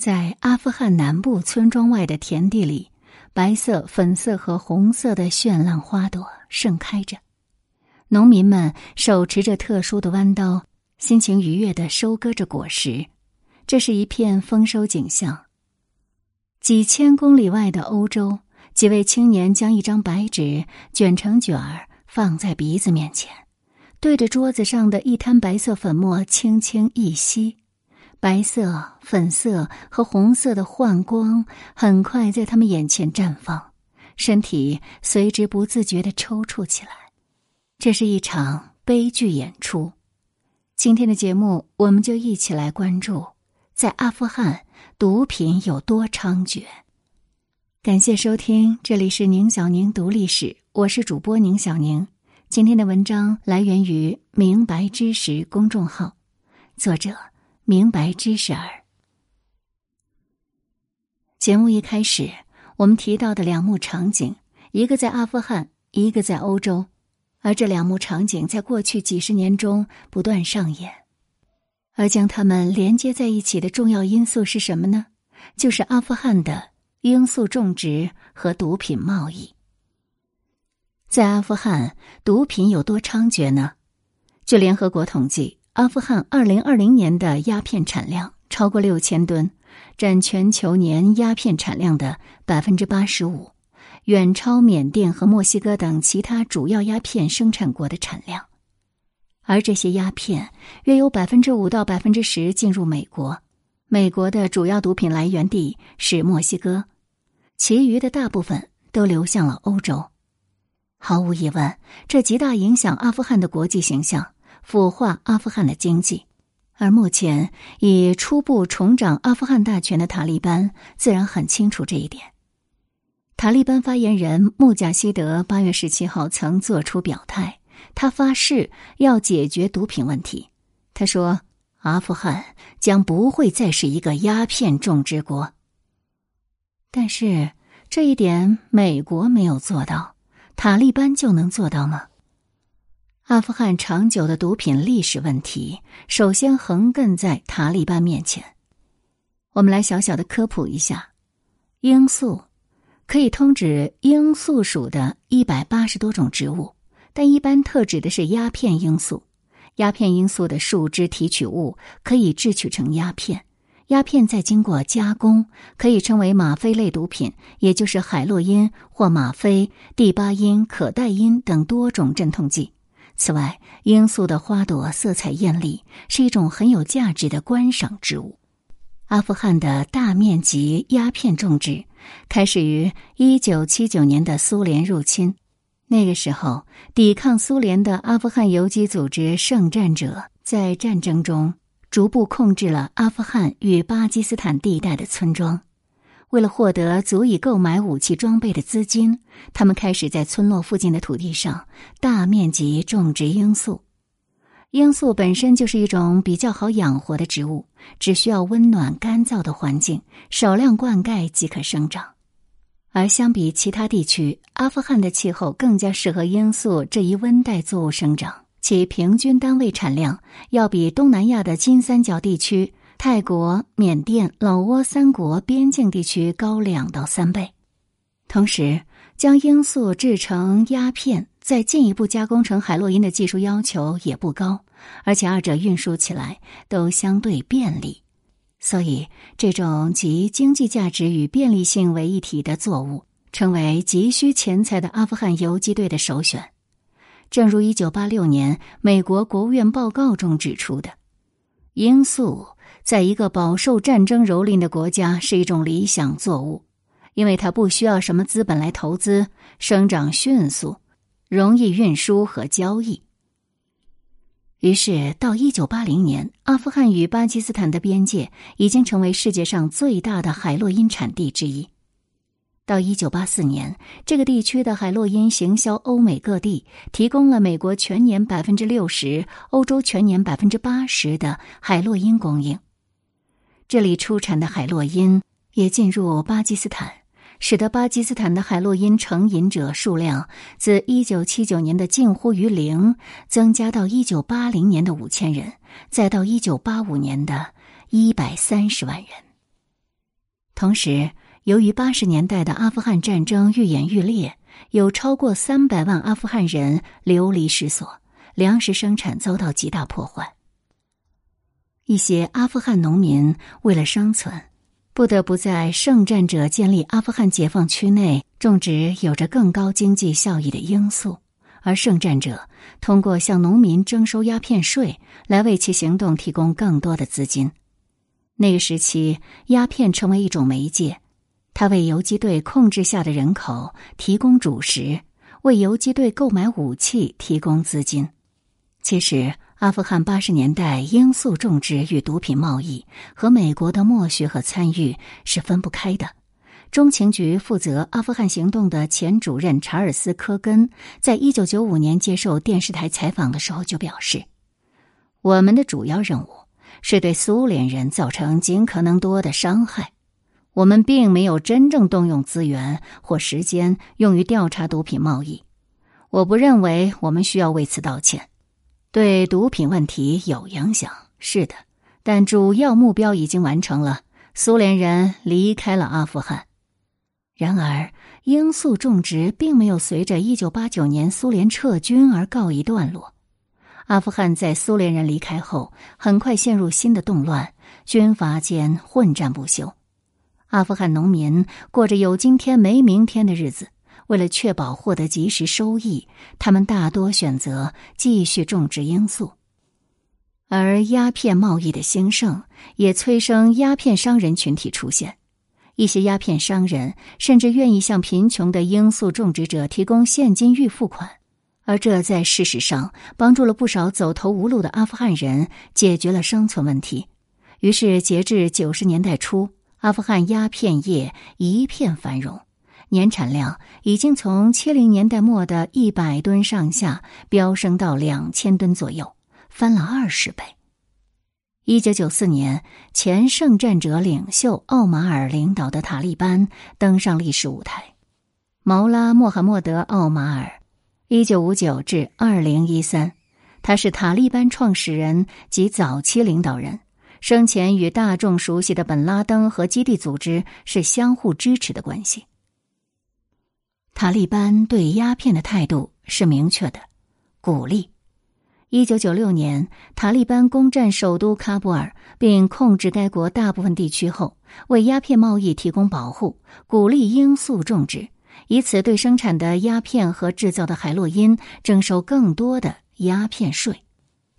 在阿富汗南部村庄外的田地里，白色、粉色和红色的绚烂花朵盛开着。农民们手持着特殊的弯刀，心情愉悦的收割着果实。这是一片丰收景象。几千公里外的欧洲，几位青年将一张白纸卷成卷儿放在鼻子面前，对着桌子上的一滩白色粉末轻轻一吸。白色、粉色和红色的幻光很快在他们眼前绽放，身体随之不自觉的抽搐起来。这是一场悲剧演出。今天的节目，我们就一起来关注，在阿富汗毒品有多猖獗。感谢收听，这里是宁小宁读历史，我是主播宁小宁。今天的文章来源于明白知识公众号，作者。明白知识儿。节目一开始，我们提到的两幕场景，一个在阿富汗，一个在欧洲，而这两幕场景在过去几十年中不断上演。而将它们连接在一起的重要因素是什么呢？就是阿富汗的罂粟种植和毒品贸易。在阿富汗，毒品有多猖獗呢？据联合国统计。阿富汗二零二零年的鸦片产量超过六千吨，占全球年鸦片产量的百分之八十五，远超缅甸和墨西哥等其他主要鸦片生产国的产量。而这些鸦片约有百分之五到百分之十进入美国，美国的主要毒品来源地是墨西哥，其余的大部分都流向了欧洲。毫无疑问，这极大影响阿富汗的国际形象。腐化阿富汗的经济，而目前已初步重掌阿富汗大权的塔利班自然很清楚这一点。塔利班发言人穆贾希德八月十七号曾作出表态，他发誓要解决毒品问题。他说：“阿富汗将不会再是一个鸦片种植国。”但是这一点美国没有做到，塔利班就能做到吗？阿富汗长久的毒品历史问题，首先横亘在塔利班面前。我们来小小的科普一下：罂粟可以通指罂粟属的一百八十多种植物，但一般特指的是鸦片罂粟。鸦片罂粟的树枝提取物可以制取成鸦片，鸦片再经过加工，可以称为吗啡类毒品，也就是海洛因或吗啡、地巴因、可待因等多种镇痛剂。此外，罂粟的花朵色彩艳丽，是一种很有价值的观赏植物。阿富汗的大面积鸦片种植开始于一九七九年的苏联入侵。那个时候，抵抗苏联的阿富汗游击组织“圣战者”在战争中逐步控制了阿富汗与巴基斯坦地带的村庄。为了获得足以购买武器装备的资金，他们开始在村落附近的土地上大面积种植罂粟。罂粟本身就是一种比较好养活的植物，只需要温暖干燥的环境，少量灌溉即可生长。而相比其他地区，阿富汗的气候更加适合罂粟这一温带作物生长，其平均单位产量要比东南亚的金三角地区。泰国、缅甸、老挝三国边境地区高两到三倍，同时将罂粟制成鸦片，再进一步加工成海洛因的技术要求也不高，而且二者运输起来都相对便利，所以这种集经济价值与便利性为一体的作物，成为急需钱财的阿富汗游击队的首选。正如一九八六年美国国务院报告中指出的，罂粟。在一个饱受战争蹂躏的国家，是一种理想作物，因为它不需要什么资本来投资，生长迅速，容易运输和交易。于是，到一九八零年，阿富汗与巴基斯坦的边界已经成为世界上最大的海洛因产地之一。到一九八四年，这个地区的海洛因行销欧美各地，提供了美国全年百分之六十、欧洲全年百分之八十的海洛因供应。这里出产的海洛因也进入巴基斯坦，使得巴基斯坦的海洛因成瘾者数量自一九七九年的近乎于零，增加到一九八零年的五千人，再到一九八五年的一百三十万人。同时，由于八十年代的阿富汗战争愈演愈烈，有超过三百万阿富汗人流离失所，粮食生产遭到极大破坏。一些阿富汗农民为了生存，不得不在圣战者建立阿富汗解放区内种植有着更高经济效益的罂粟，而圣战者通过向农民征收鸦片税来为其行动提供更多的资金。那个时期，鸦片成为一种媒介，它为游击队控制下的人口提供主食，为游击队购买武器提供资金。其实，阿富汗八十年代罂粟种植与毒品贸易和美国的默许和参与是分不开的。中情局负责阿富汗行动的前主任查尔斯·科根，在一九九五年接受电视台采访的时候就表示：“我们的主要任务。”是对苏联人造成尽可能多的伤害。我们并没有真正动用资源或时间用于调查毒品贸易。我不认为我们需要为此道歉。对毒品问题有影响，是的，但主要目标已经完成了。苏联人离开了阿富汗。然而，罂粟种植并没有随着一九八九年苏联撤军而告一段落。阿富汗在苏联人离开后，很快陷入新的动乱，军阀间混战不休。阿富汗农民过着有今天没明天的日子。为了确保获得及时收益，他们大多选择继续种植罂粟。而鸦片贸易的兴盛也催生鸦片商人群体出现。一些鸦片商人甚至愿意向贫穷的罂粟种植者提供现金预付款。而这在事实上帮助了不少走投无路的阿富汗人解决了生存问题。于是，截至九十年代初，阿富汗鸦片业一片繁荣，年产量已经从七零年代末的一百吨上下飙升到两千吨左右，翻了二十倍。一九九四年，前圣战者领袖奥马尔领导的塔利班登上历史舞台，毛拉·穆罕默德·奥马尔。一九五九至二零一三，他是塔利班创始人及早期领导人。生前与大众熟悉的本拉登和基地组织是相互支持的关系。塔利班对鸦片的态度是明确的，鼓励。一九九六年，塔利班攻占首都喀布尔，并控制该国大部分地区后，为鸦片贸易提供保护，鼓励罂粟种植。以此对生产的鸦片和制造的海洛因征收更多的鸦片税，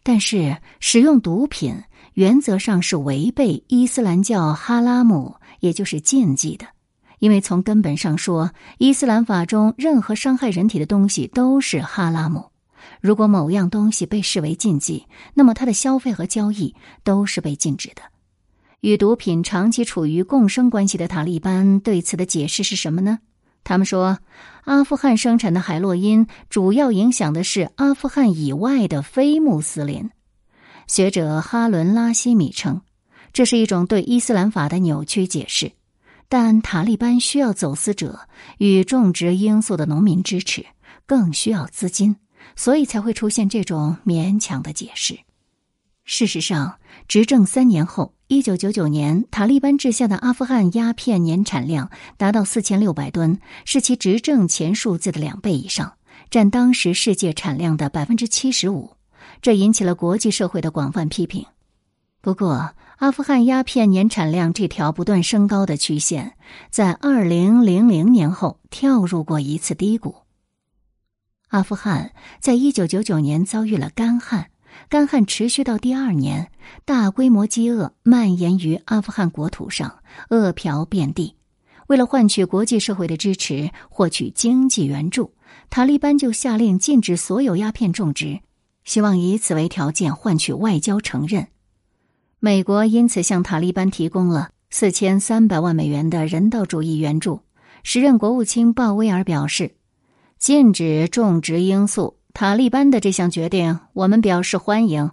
但是使用毒品原则上是违背伊斯兰教哈拉姆，也就是禁忌的。因为从根本上说，伊斯兰法中任何伤害人体的东西都是哈拉姆。如果某样东西被视为禁忌，那么它的消费和交易都是被禁止的。与毒品长期处于共生关系的塔利班对此的解释是什么呢？他们说，阿富汗生产的海洛因主要影响的是阿富汗以外的非穆斯林。学者哈伦拉希米称，这是一种对伊斯兰法的扭曲解释。但塔利班需要走私者与种植罂粟的农民支持，更需要资金，所以才会出现这种勉强的解释。事实上，执政三年后。一九九九年，塔利班治下的阿富汗鸦片年产量达到四千六百吨，是其执政前数字的两倍以上，占当时世界产量的百分之七十五。这引起了国际社会的广泛批评。不过，阿富汗鸦片年产量这条不断升高的曲线，在二零零零年后跳入过一次低谷。阿富汗在一九九九年遭遇了干旱。干旱持续到第二年，大规模饥饿蔓延于阿富汗国土上，饿殍遍地。为了换取国际社会的支持，获取经济援助，塔利班就下令禁止所有鸦片种植，希望以此为条件换取外交承认。美国因此向塔利班提供了四千三百万美元的人道主义援助。时任国务卿鲍威尔表示，禁止种植罂粟。塔利班的这项决定，我们表示欢迎。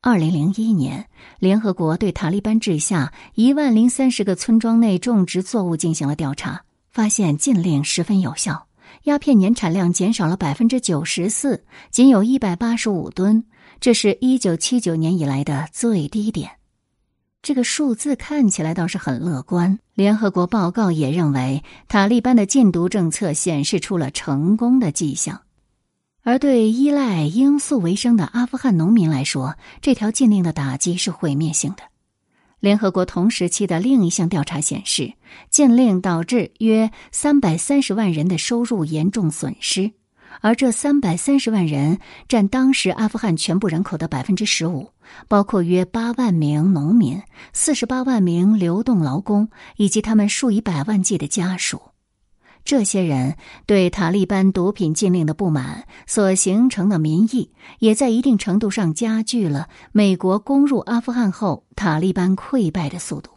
二零零一年，联合国对塔利班治下一万零三十个村庄内种植作物进行了调查，发现禁令十分有效，鸦片年产量减少了百分之九十四，仅有一百八十五吨，这是一九七九年以来的最低点。这个数字看起来倒是很乐观。联合国报告也认为，塔利班的禁毒政策显示出了成功的迹象。而对依赖罂粟为生的阿富汗农民来说，这条禁令的打击是毁灭性的。联合国同时期的另一项调查显示，禁令导致约三百三十万人的收入严重损失。而这三百三十万人占当时阿富汗全部人口的百分之十五，包括约八万名农民、四十八万名流动劳工以及他们数以百万计的家属。这些人对塔利班毒品禁令的不满所形成的民意，也在一定程度上加剧了美国攻入阿富汗后塔利班溃败的速度。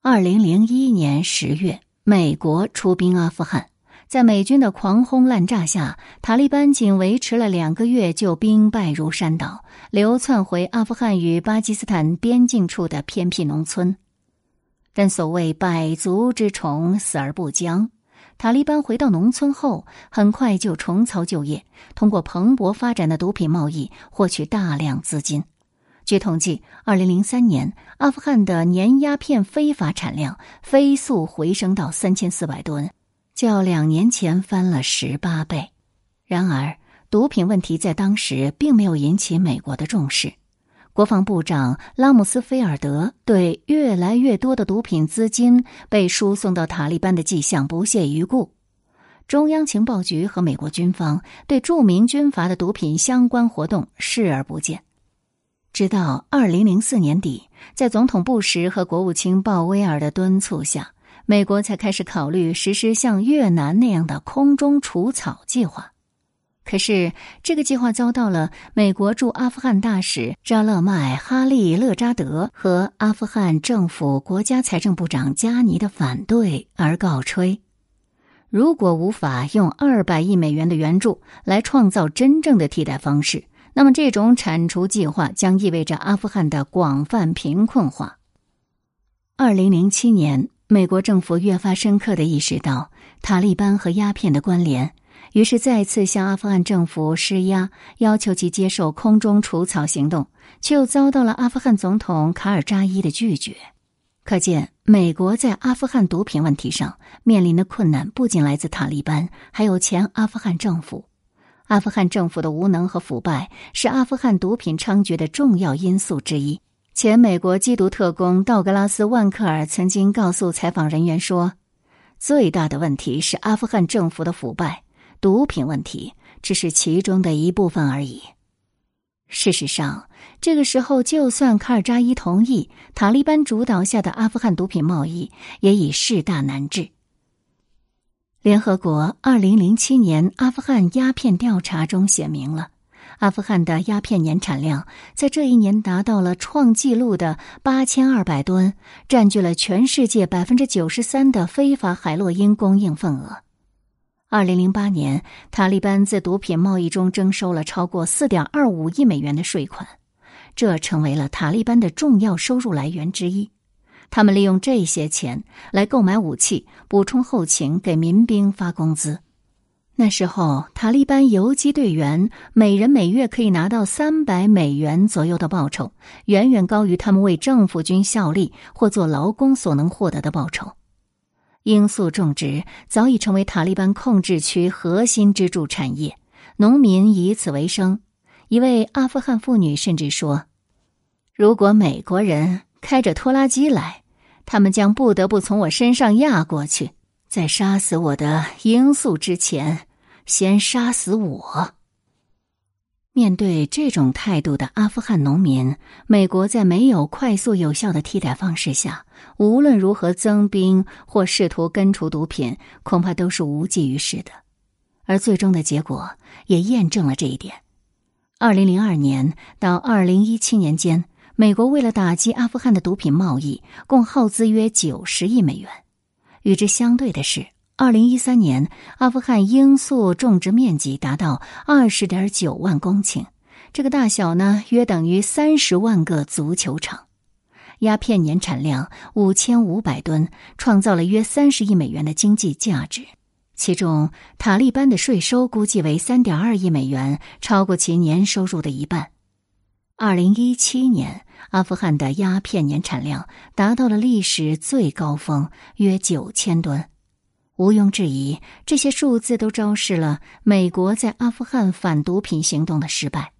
二零零一年十月，美国出兵阿富汗。在美军的狂轰滥炸下，塔利班仅维持了两个月就兵败如山倒，流窜回阿富汗与巴基斯坦边境处的偏僻农村。但所谓百足之虫，死而不僵。塔利班回到农村后，很快就重操旧业，通过蓬勃发展的毒品贸易获取大量资金。据统计，二零零三年，阿富汗的年鸦片非法产量飞速回升到三千四百吨。较两年前翻了十八倍，然而毒品问题在当时并没有引起美国的重视。国防部长拉姆斯菲尔德对越来越多的毒品资金被输送到塔利班的迹象不屑一顾。中央情报局和美国军方对著名军阀的毒品相关活动视而不见。直到二零零四年底，在总统布什和国务卿鲍威尔的敦促下。美国才开始考虑实施像越南那样的空中除草计划，可是这个计划遭到了美国驻阿富汗大使扎勒麦哈利勒扎德和阿富汗政府国家财政部长加尼的反对而告吹。如果无法用二百亿美元的援助来创造真正的替代方式，那么这种铲除计划将意味着阿富汗的广泛贫困化。二零零七年。美国政府越发深刻的意识到塔利班和鸦片的关联，于是再次向阿富汗政府施压，要求其接受空中除草行动，却又遭到了阿富汗总统卡尔扎伊的拒绝。可见，美国在阿富汗毒品问题上面临的困难不仅来自塔利班，还有前阿富汗政府。阿富汗政府的无能和腐败是阿富汗毒品猖獗的重要因素之一。前美国缉毒特工道格拉斯·万克尔曾经告诉采访人员说：“最大的问题是阿富汗政府的腐败，毒品问题只是其中的一部分而已。”事实上，这个时候，就算卡尔扎伊同意塔利班主导下的阿富汗毒品贸易，也已势大难治。联合国二零零七年阿富汗鸦片调查中写明了。阿富汗的鸦片年产量在这一年达到了创纪录的八千二百吨，占据了全世界百分之九十三的非法海洛因供应份额。二零零八年，塔利班自毒品贸易中征收了超过四点二五亿美元的税款，这成为了塔利班的重要收入来源之一。他们利用这些钱来购买武器、补充后勤、给民兵发工资。那时候，塔利班游击队员每人每月可以拿到三百美元左右的报酬，远远高于他们为政府军效力或做劳工所能获得的报酬。罂粟种植早已成为塔利班控制区核心支柱产业，农民以此为生。一位阿富汗妇女甚至说：“如果美国人开着拖拉机来，他们将不得不从我身上压过去。”在杀死我的罂粟之前，先杀死我。面对这种态度的阿富汗农民，美国在没有快速有效的替代方式下，无论如何增兵或试图根除毒品，恐怕都是无济于事的。而最终的结果也验证了这一点。二零零二年到二零一七年间，美国为了打击阿富汗的毒品贸易，共耗资约九十亿美元。与之相对的是，二零一三年阿富汗罂粟种植面积达到二十点九万公顷，这个大小呢，约等于三十万个足球场。鸦片年产量五千五百吨，创造了约三十亿美元的经济价值，其中塔利班的税收估计为三点二亿美元，超过其年收入的一半。二零一七年，阿富汗的鸦片年产量达到了历史最高峰，约九千吨。毋庸置疑，这些数字都昭示了美国在阿富汗反毒品行动的失败。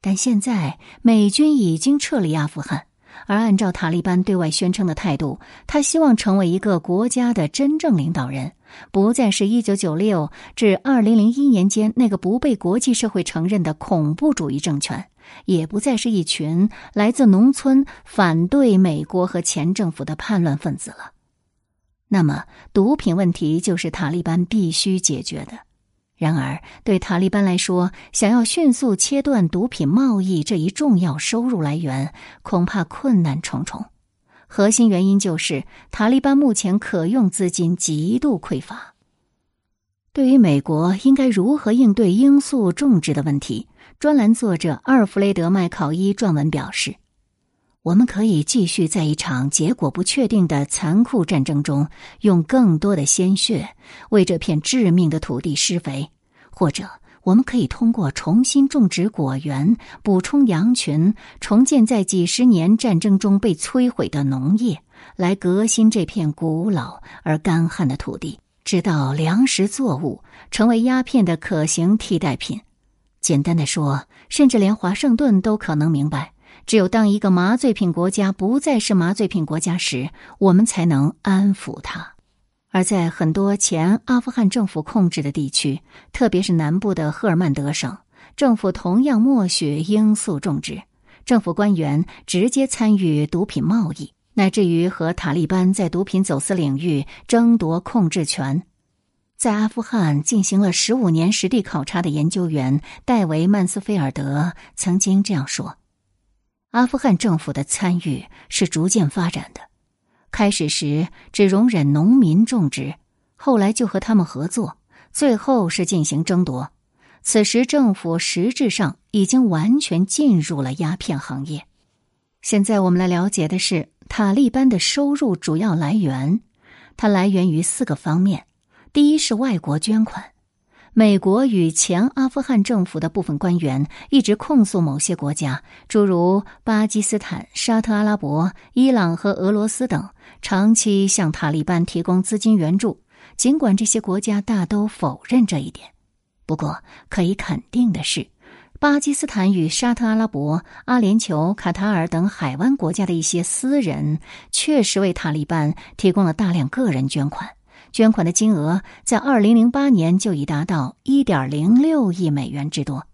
但现在，美军已经撤离阿富汗。而按照塔利班对外宣称的态度，他希望成为一个国家的真正领导人，不再是一九九六至二零零一年间那个不被国际社会承认的恐怖主义政权，也不再是一群来自农村反对美国和前政府的叛乱分子了。那么，毒品问题就是塔利班必须解决的。然而，对塔利班来说，想要迅速切断毒品贸易这一重要收入来源，恐怕困难重重。核心原因就是塔利班目前可用资金极度匮乏。对于美国应该如何应对罂粟种植的问题，专栏作者阿尔弗雷德·麦考伊撰文表示：“我们可以继续在一场结果不确定的残酷战争中，用更多的鲜血为这片致命的土地施肥。”或者，我们可以通过重新种植果园、补充羊群、重建在几十年战争中被摧毁的农业，来革新这片古老而干旱的土地，直到粮食作物成为鸦片的可行替代品。简单的说，甚至连华盛顿都可能明白，只有当一个麻醉品国家不再是麻醉品国家时，我们才能安抚它。而在很多前阿富汗政府控制的地区，特别是南部的赫尔曼德省，政府同样默许罂粟种植，政府官员直接参与毒品贸易，乃至于和塔利班在毒品走私领域争夺控制权。在阿富汗进行了十五年实地考察的研究员戴维·曼斯菲尔德曾经这样说：“阿富汗政府的参与是逐渐发展的。”开始时只容忍农民种植，后来就和他们合作，最后是进行争夺。此时政府实质上已经完全进入了鸦片行业。现在我们来了解的是塔利班的收入主要来源，它来源于四个方面：第一是外国捐款。美国与前阿富汗政府的部分官员一直控诉某些国家，诸如巴基斯坦、沙特阿拉伯、伊朗和俄罗斯等，长期向塔利班提供资金援助。尽管这些国家大都否认这一点，不过可以肯定的是，巴基斯坦与沙特阿拉伯、阿联酋、卡塔尔等海湾国家的一些私人确实为塔利班提供了大量个人捐款。捐款的金额在二零零八年就已达到一点零六亿美元之多，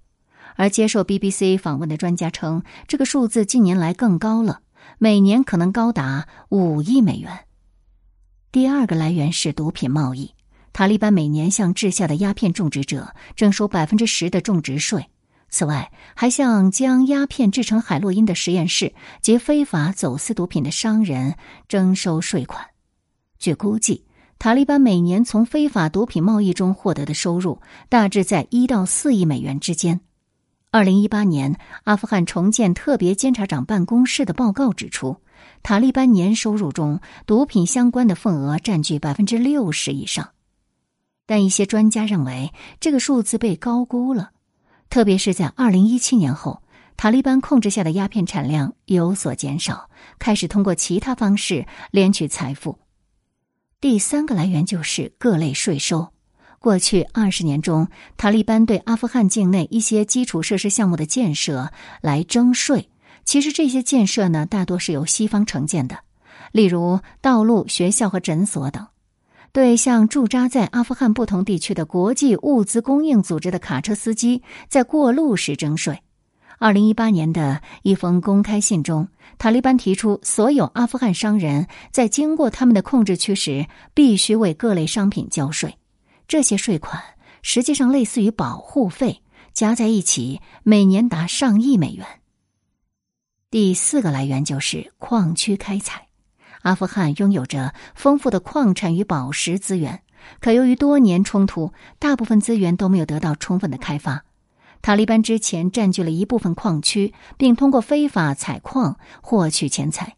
而接受 BBC 访问的专家称，这个数字近年来更高了，每年可能高达五亿美元。第二个来源是毒品贸易，塔利班每年向治下的鸦片种植者征收百分之十的种植税，此外还向将鸦片制成海洛因的实验室及非法走私毒品的商人征收税款。据估计。塔利班每年从非法毒品贸易中获得的收入大致在一到四亿美元之间。二零一八年，阿富汗重建特别监察长办公室的报告指出，塔利班年收入中毒品相关的份额占据百分之六十以上。但一些专家认为这个数字被高估了，特别是在二零一七年后，塔利班控制下的鸦片产量有所减少，开始通过其他方式敛取财富。第三个来源就是各类税收。过去二十年中，塔利班对阿富汗境内一些基础设施项目的建设来征税。其实这些建设呢，大多是由西方承建的，例如道路、学校和诊所等。对像驻扎在阿富汗不同地区的国际物资供应组织的卡车司机，在过路时征税。二零一八年的一封公开信中，塔利班提出，所有阿富汗商人在经过他们的控制区时，必须为各类商品交税。这些税款实际上类似于保护费，加在一起每年达上亿美元。第四个来源就是矿区开采。阿富汗拥有着丰富的矿产与宝石资源，可由于多年冲突，大部分资源都没有得到充分的开发。塔利班之前占据了一部分矿区，并通过非法采矿获取钱财。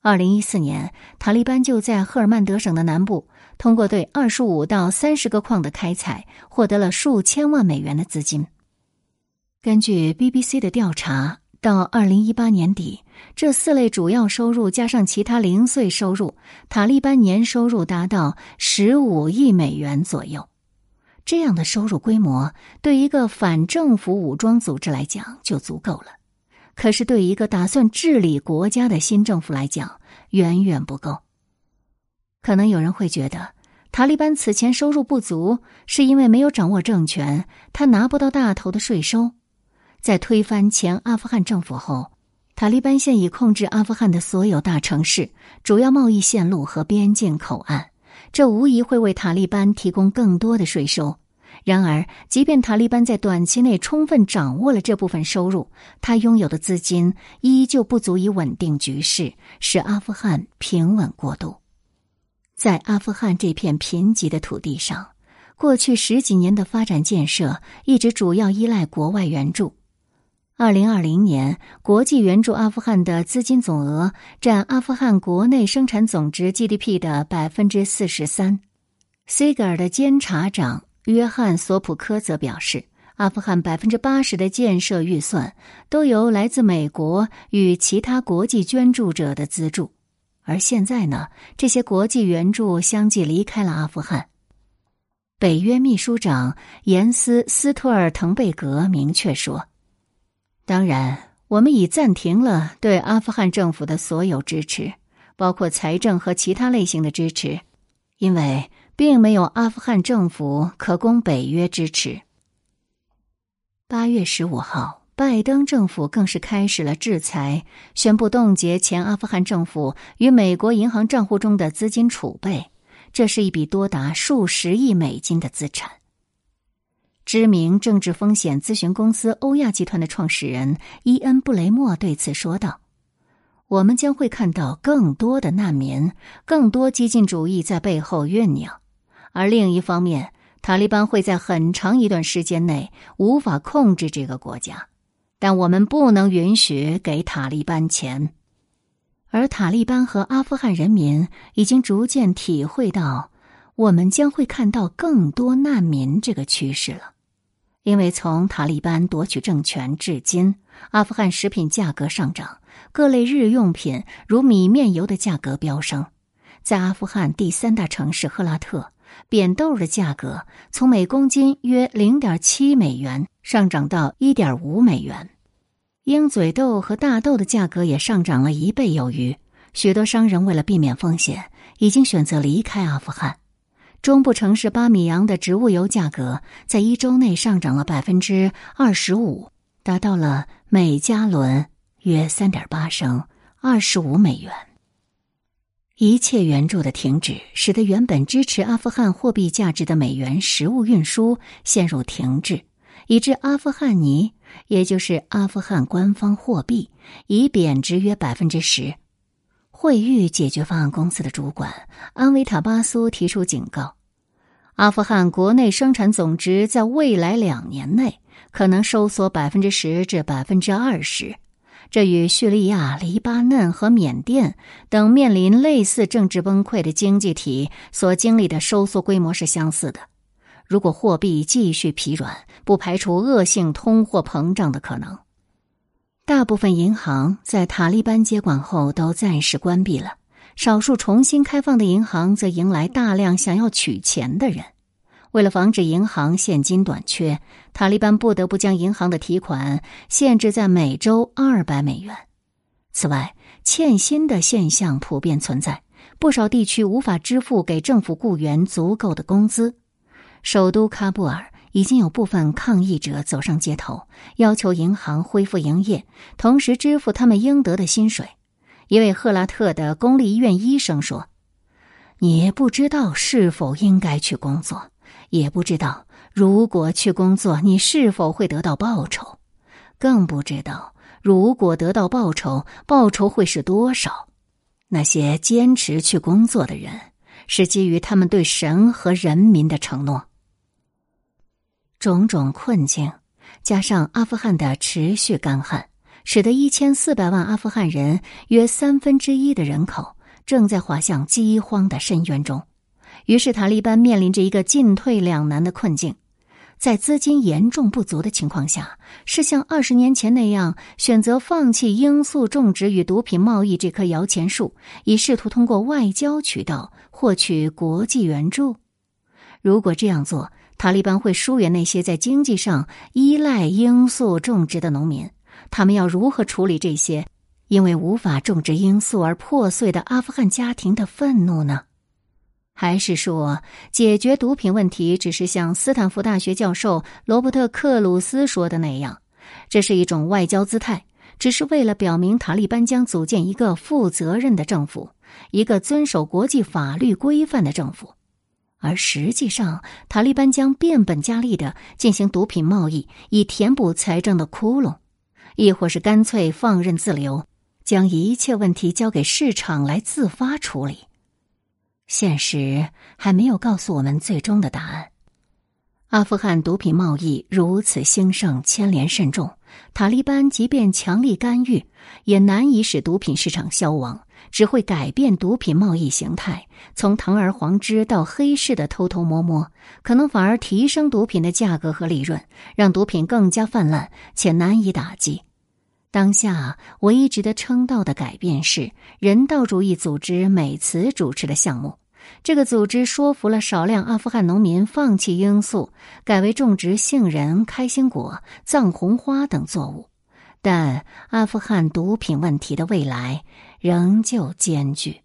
二零一四年，塔利班就在赫尔曼德省的南部，通过对二十五到三十个矿的开采，获得了数千万美元的资金。根据 BBC 的调查，到二零一八年底，这四类主要收入加上其他零碎收入，塔利班年收入达到十五亿美元左右。这样的收入规模，对一个反政府武装组织来讲就足够了。可是，对一个打算治理国家的新政府来讲，远远不够。可能有人会觉得，塔利班此前收入不足，是因为没有掌握政权，他拿不到大头的税收。在推翻前阿富汗政府后，塔利班现已控制阿富汗的所有大城市、主要贸易线路和边境口岸，这无疑会为塔利班提供更多的税收。然而，即便塔利班在短期内充分掌握了这部分收入，他拥有的资金依旧不足以稳定局势，使阿富汗平稳过渡。在阿富汗这片贫瘠的土地上，过去十几年的发展建设一直主要依赖国外援助。二零二零年，国际援助阿富汗的资金总额占阿富汗国内生产总值 GDP 的百分之四十三。西格尔的监察长。约翰·索普科则表示，阿富汗百分之八十的建设预算都由来自美国与其他国际捐助者的资助，而现在呢，这些国际援助相继离开了阿富汗。北约秘书长严斯·斯托尔滕贝格明确说：“当然，我们已暂停了对阿富汗政府的所有支持，包括财政和其他类型的支持，因为。”并没有阿富汗政府可供北约支持。八月十五号，拜登政府更是开始了制裁，宣布冻结前阿富汗政府与美国银行账户中的资金储备，这是一笔多达数十亿美金的资产。知名政治风险咨询公司欧亚集团的创始人伊恩·布雷默对此说道。我们将会看到更多的难民，更多激进主义在背后酝酿，而另一方面，塔利班会在很长一段时间内无法控制这个国家。但我们不能允许给塔利班钱，而塔利班和阿富汗人民已经逐渐体会到，我们将会看到更多难民这个趋势了。因为从塔利班夺取政权至今，阿富汗食品价格上涨。各类日用品如米面油的价格飙升，在阿富汗第三大城市赫拉特，扁豆的价格从每公斤约零点七美元上涨到一点五美元，鹰嘴豆和大豆的价格也上涨了一倍有余。许多商人为了避免风险，已经选择离开阿富汗。中部城市巴米扬的植物油价格在一周内上涨了百分之二十五，达到了每加仑。约三点八升，二十五美元。一切援助的停止，使得原本支持阿富汗货币价值的美元实物运输陷入停滞，以致阿富汗尼，也就是阿富汗官方货币，已贬值约百分之十。惠誉解决方案公司的主管安维塔巴苏提出警告：阿富汗国内生产总值在未来两年内可能收缩百分之十至百分之二十。这与叙利亚、黎巴嫩和缅甸等面临类似政治崩溃的经济体所经历的收缩规模是相似的。如果货币继续疲软，不排除恶性通货膨胀的可能。大部分银行在塔利班接管后都暂时关闭了，少数重新开放的银行则迎来大量想要取钱的人。为了防止银行现金短缺，塔利班不得不将银行的提款限制在每周二百美元。此外，欠薪的现象普遍存在，不少地区无法支付给政府雇员足够的工资。首都喀布尔已经有部分抗议者走上街头，要求银行恢复营业，同时支付他们应得的薪水。一位赫拉特的公立医院医生说：“你不知道是否应该去工作。”也不知道，如果去工作，你是否会得到报酬？更不知道，如果得到报酬，报酬会是多少？那些坚持去工作的人，是基于他们对神和人民的承诺。种种困境，加上阿富汗的持续干旱，使得一千四百万阿富汗人（约三分之一的人口）正在滑向饥荒的深渊中。于是，塔利班面临着一个进退两难的困境。在资金严重不足的情况下，是像二十年前那样选择放弃罂粟种植与毒品贸易这棵摇钱树，以试图通过外交渠道获取国际援助？如果这样做，塔利班会疏远那些在经济上依赖罂粟种植的农民。他们要如何处理这些因为无法种植罂粟而破碎的阿富汗家庭的愤怒呢？还是说，解决毒品问题只是像斯坦福大学教授罗伯特·克鲁斯说的那样，这是一种外交姿态，只是为了表明塔利班将组建一个负责任的政府，一个遵守国际法律规范的政府。而实际上，塔利班将变本加厉的进行毒品贸易，以填补财政的窟窿。亦或是干脆放任自流，将一切问题交给市场来自发处理。现实还没有告诉我们最终的答案。阿富汗毒品贸易如此兴盛，牵连甚重，塔利班即便强力干预，也难以使毒品市场消亡，只会改变毒品贸易形态，从堂而皇之到黑市的偷偷摸摸，可能反而提升毒品的价格和利润，让毒品更加泛滥且难以打击。当下唯一值得称道的改变是人道主义组织美慈主持的项目。这个组织说服了少量阿富汗农民放弃罂粟，改为种植杏仁、开心果、藏红花等作物。但阿富汗毒品问题的未来仍旧艰巨。